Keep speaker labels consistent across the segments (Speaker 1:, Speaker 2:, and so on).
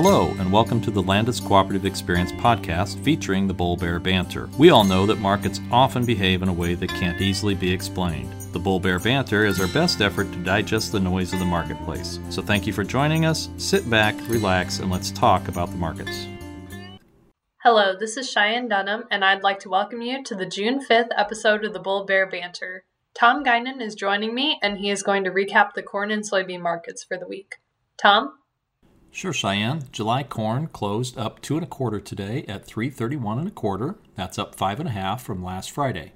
Speaker 1: Hello, and welcome to the Landus Cooperative Experience podcast featuring the Bull Bear Banter. We all know that markets often behave in a way that can't easily be explained. The Bull Bear Banter is our best effort to digest the noise of the marketplace. So thank you for joining us. Sit back, relax, and let's talk about the markets.
Speaker 2: Hello, this is Cheyenne Dunham, and I'd like to welcome you to the June 5th episode of the Bull Bear Banter. Tom Guinan is joining me, and he is going to recap the corn and soybean markets for the week. Tom?
Speaker 1: Sure, Cheyenne. July corn closed up two and a quarter today at 331 and a quarter. That's up five and a half from last Friday.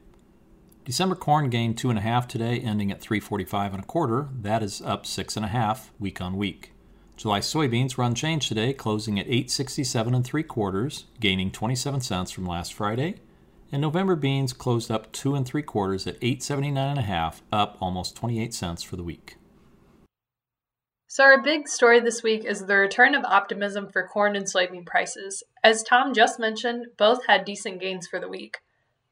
Speaker 1: December corn gained two and a half today, ending at 345 and a quarter. That is up six and a half week on week. July soybeans were unchanged today, closing at 867 and three quarters, gaining 27 cents from last Friday. And November beans closed up two and three quarters at 879 and a half, up almost 28 cents for the week.
Speaker 2: So, our big story this week is the return of optimism for corn and soybean prices. As Tom just mentioned, both had decent gains for the week.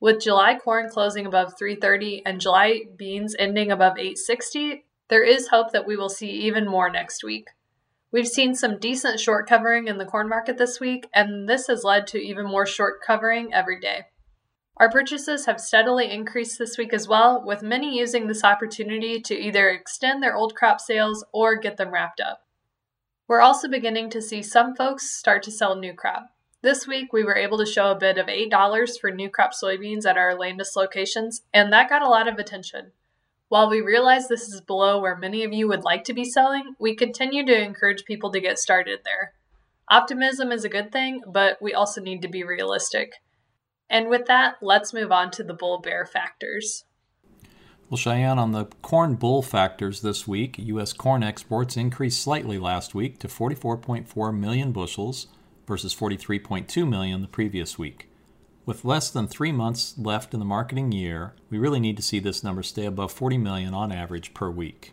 Speaker 2: With July corn closing above 330 and July beans ending above 860, there is hope that we will see even more next week. We've seen some decent short covering in the corn market this week, and this has led to even more short covering every day. Our purchases have steadily increased this week as well, with many using this opportunity to either extend their old crop sales or get them wrapped up. We're also beginning to see some folks start to sell new crop. This week, we were able to show a bid of $8 for new crop soybeans at our Landus locations, and that got a lot of attention. While we realize this is below where many of you would like to be selling, we continue to encourage people to get started there. Optimism is a good thing, but we also need to be realistic. And with that, let's move on to the bull bear factors.
Speaker 1: Well, Cheyenne, on the corn bull factors this week, U.S. corn exports increased slightly last week to 44.4 million bushels versus 43.2 million the previous week. With less than three months left in the marketing year, we really need to see this number stay above 40 million on average per week.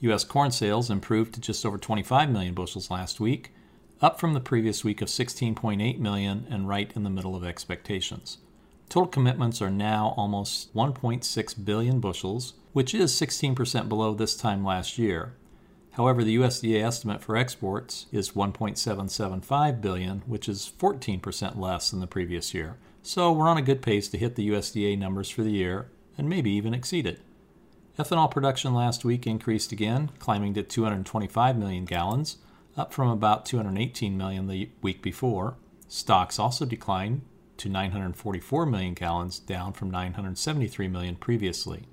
Speaker 1: U.S. corn sales improved to just over 25 million bushels last week, up from the previous week of 16.8 million and right in the middle of expectations. Total commitments are now almost 1.6 billion bushels, which is 16% below this time last year. However, the USDA estimate for exports is 1.775 billion, which is 14% less than the previous year. So we're on a good pace to hit the USDA numbers for the year and maybe even exceed it. Ethanol production last week increased again, climbing to 225 million gallons, up from about 218 million the week before. Stocks also declined to 944 million gallons, down from 973 million previously.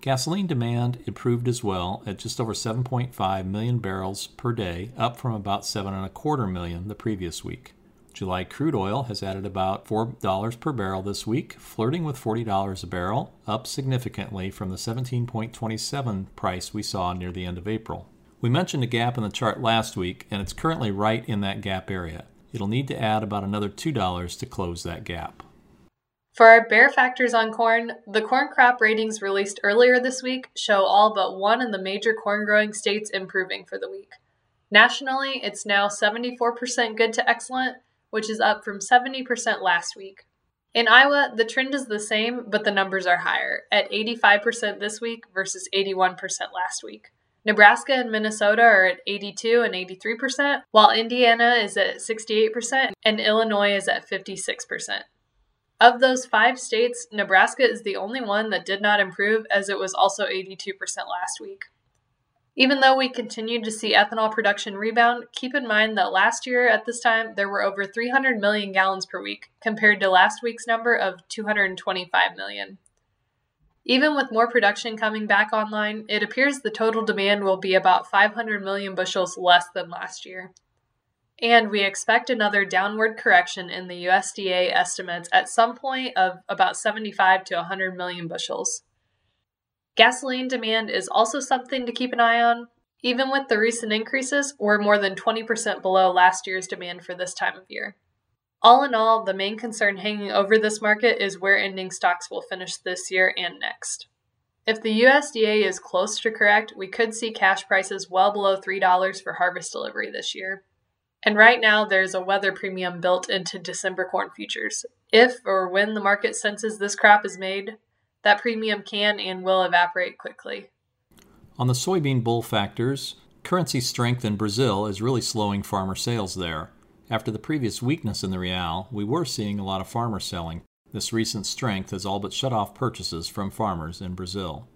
Speaker 1: Gasoline demand improved as well at just over 7.5 million barrels per day, up from about seven and a quarter million the previous week. July crude oil has added about $4 per barrel this week, flirting with $40 a barrel, up significantly from the 17.27 price we saw near the end of April. We mentioned a gap in the chart last week, and it's currently right in that gap area. It'll need to add about another $2 to close that gap.
Speaker 2: For our bear factors on corn, the corn crop ratings released earlier this week show all but one of the major corn growing states improving for the week. Nationally, it's now 74% good to excellent, which is up from 70% last week. In Iowa, the trend is the same, but the numbers are higher, at 85% this week versus 81% last week. Nebraska and Minnesota are at 82 and 83%, while Indiana is at 68% and Illinois is at 56%. Of those five states, Nebraska is the only one that did not improve, as it was also 82% last week. Even though we continued to see ethanol production rebound, keep in mind that last year at this time there were over 300 million gallons per week, compared to last week's number of 225 million. Even with more production coming back online, it appears the total demand will be about 500 million bushels less than last year. And we expect another downward correction in the USDA estimates at some point of about 75 to 100 million bushels. Gasoline demand is also something to keep an eye on. Even with the recent increases, we're more than 20% below last year's demand for this time of year. All in all, the main concern hanging over this market is where ending stocks will finish this year and next. If the USDA is close to correct, we could see cash prices well below $3 for harvest delivery this year. And right now, there's a weather premium built into December corn futures. If or when the market senses this crop is made, that premium can and will evaporate quickly.
Speaker 1: On the soybean bull factors, Currency strength in Brazil is really slowing farmer sales there. After the previous weakness in the real, we were seeing a lot of farmers selling. This recent strength has all but shut off purchases from farmers in Brazil.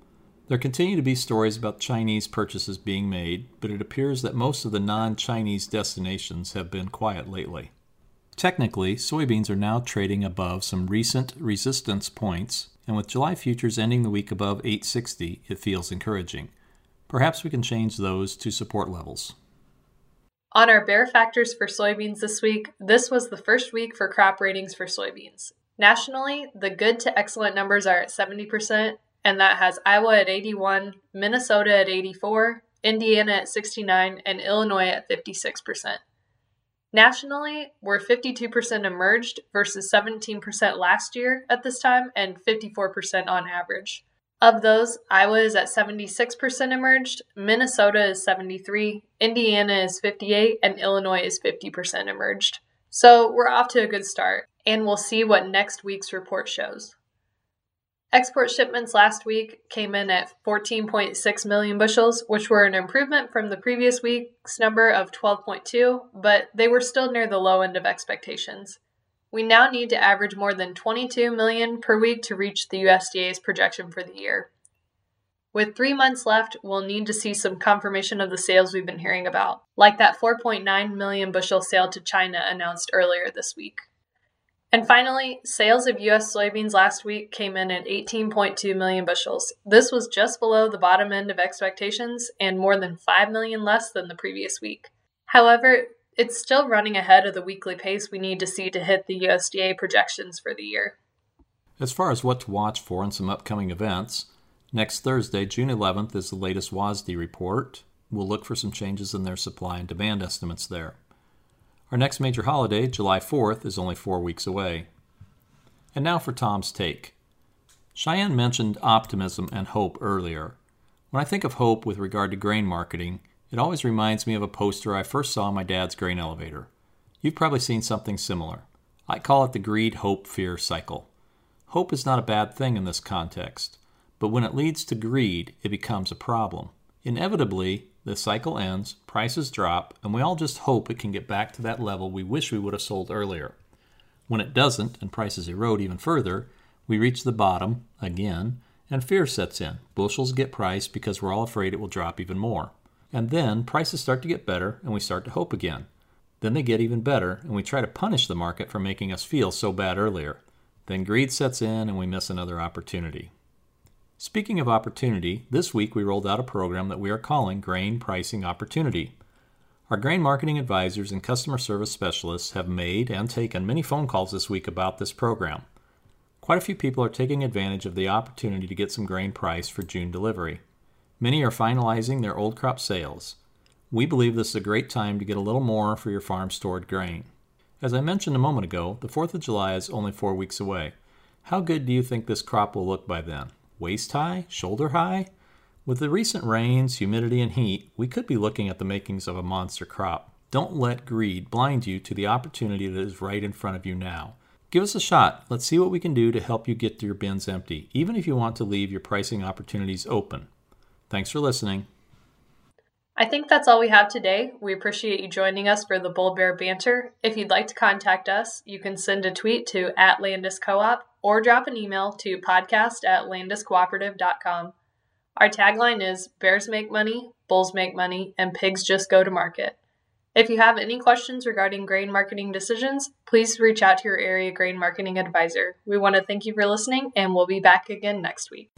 Speaker 1: There continue to be stories about Chinese purchases being made, but it appears that most of the non Chinese destinations have been quiet lately. Technically, soybeans are now trading above some recent resistance points, and with July futures ending the week above 860, it feels encouraging. Perhaps we can change those to support levels.
Speaker 2: On our bear factors for soybeans this week, this was the first week for crop ratings for soybeans. Nationally, the good to excellent numbers are at 70%, and that has Iowa at 81, Minnesota at 84, Indiana at 69, and Illinois at 56%. Nationally, we're 52% emerged versus 17% last year at this time and 54% on average. Of those, Iowa is at 76% emerged, Minnesota is 73, Indiana is 58, and Illinois is 50% emerged. So we're off to a good start, and we'll see what next week's report shows. Export shipments last week came in at 14.6 million bushels, which were an improvement from the previous week's number of 12.2, but they were still near the low end of expectations. We now need to average more than 22 million per week to reach the USDA's projection for the year. With three months left, we'll need to see some confirmation of the sales we've been hearing about, like that 4.9 million bushel sale to China announced earlier this week. And finally, sales of U.S. soybeans last week came in at 18.2 million bushels. This was just below the bottom end of expectations and more than 5 million less than the previous week. However, it's still running ahead of the weekly pace we need to see to hit the USDA projections for the year.
Speaker 1: As far as what to watch for in some upcoming events, next Thursday, June 11th, is the latest WASDE report. We'll look for some changes in their supply and demand estimates there. Our next major holiday, July 4th, is only four weeks away. And now for Tom's take. Cheyenne mentioned optimism and hope earlier. When I think of hope with regard to grain marketing, it always reminds me of a poster I first saw in my dad's grain elevator. You've probably seen something similar. I call it the greed, hope, fear cycle. Hope is not a bad thing in this context, but when it leads to greed, it becomes a problem. Inevitably, the cycle ends, prices drop, and we all just hope it can get back to that level we wish we would have sold earlier. When it doesn't, and prices erode even further, we reach the bottom again, and fear sets in. Bushels get priced because we're all afraid it will drop even more. And then prices start to get better, and we start to hope again. Then they get even better, and we try to punish the market for making us feel so bad earlier. Then greed sets in, and we miss another opportunity. Speaking of opportunity, this week we rolled out a program that we are calling Grain Pricing Opportunity. Our grain marketing advisors and customer service specialists have made and taken many phone calls this week about this program. Quite a few people are taking advantage of the opportunity to get some grain price for June delivery. Many are finalizing their old crop sales. We believe this is a great time to get a little more for your farm stored grain. As I mentioned a moment ago, the 4th of July is only four weeks away. How good do you think this crop will look by then? waist high, shoulder high. With the recent rains, humidity, and heat, we could be looking at the makings of a monster crop. Don't let greed blind you to the opportunity that is right in front of you now. Give us a shot. Let's see what we can do to help you get your bins empty, even if you want to leave your pricing opportunities open. Thanks for listening.
Speaker 2: I think that's all we have today. We appreciate you joining us for the Bull Bear Banter. If you'd like to contact us, you can send a tweet to at Landus Co-op or drop an email to podcast at landuscooperative.com. Our tagline is Bears make money, bulls make money, and pigs just go to market. If you have any questions regarding grain marketing decisions, please reach out to your area grain marketing advisor. We want to thank you for listening, and we'll be back again next week.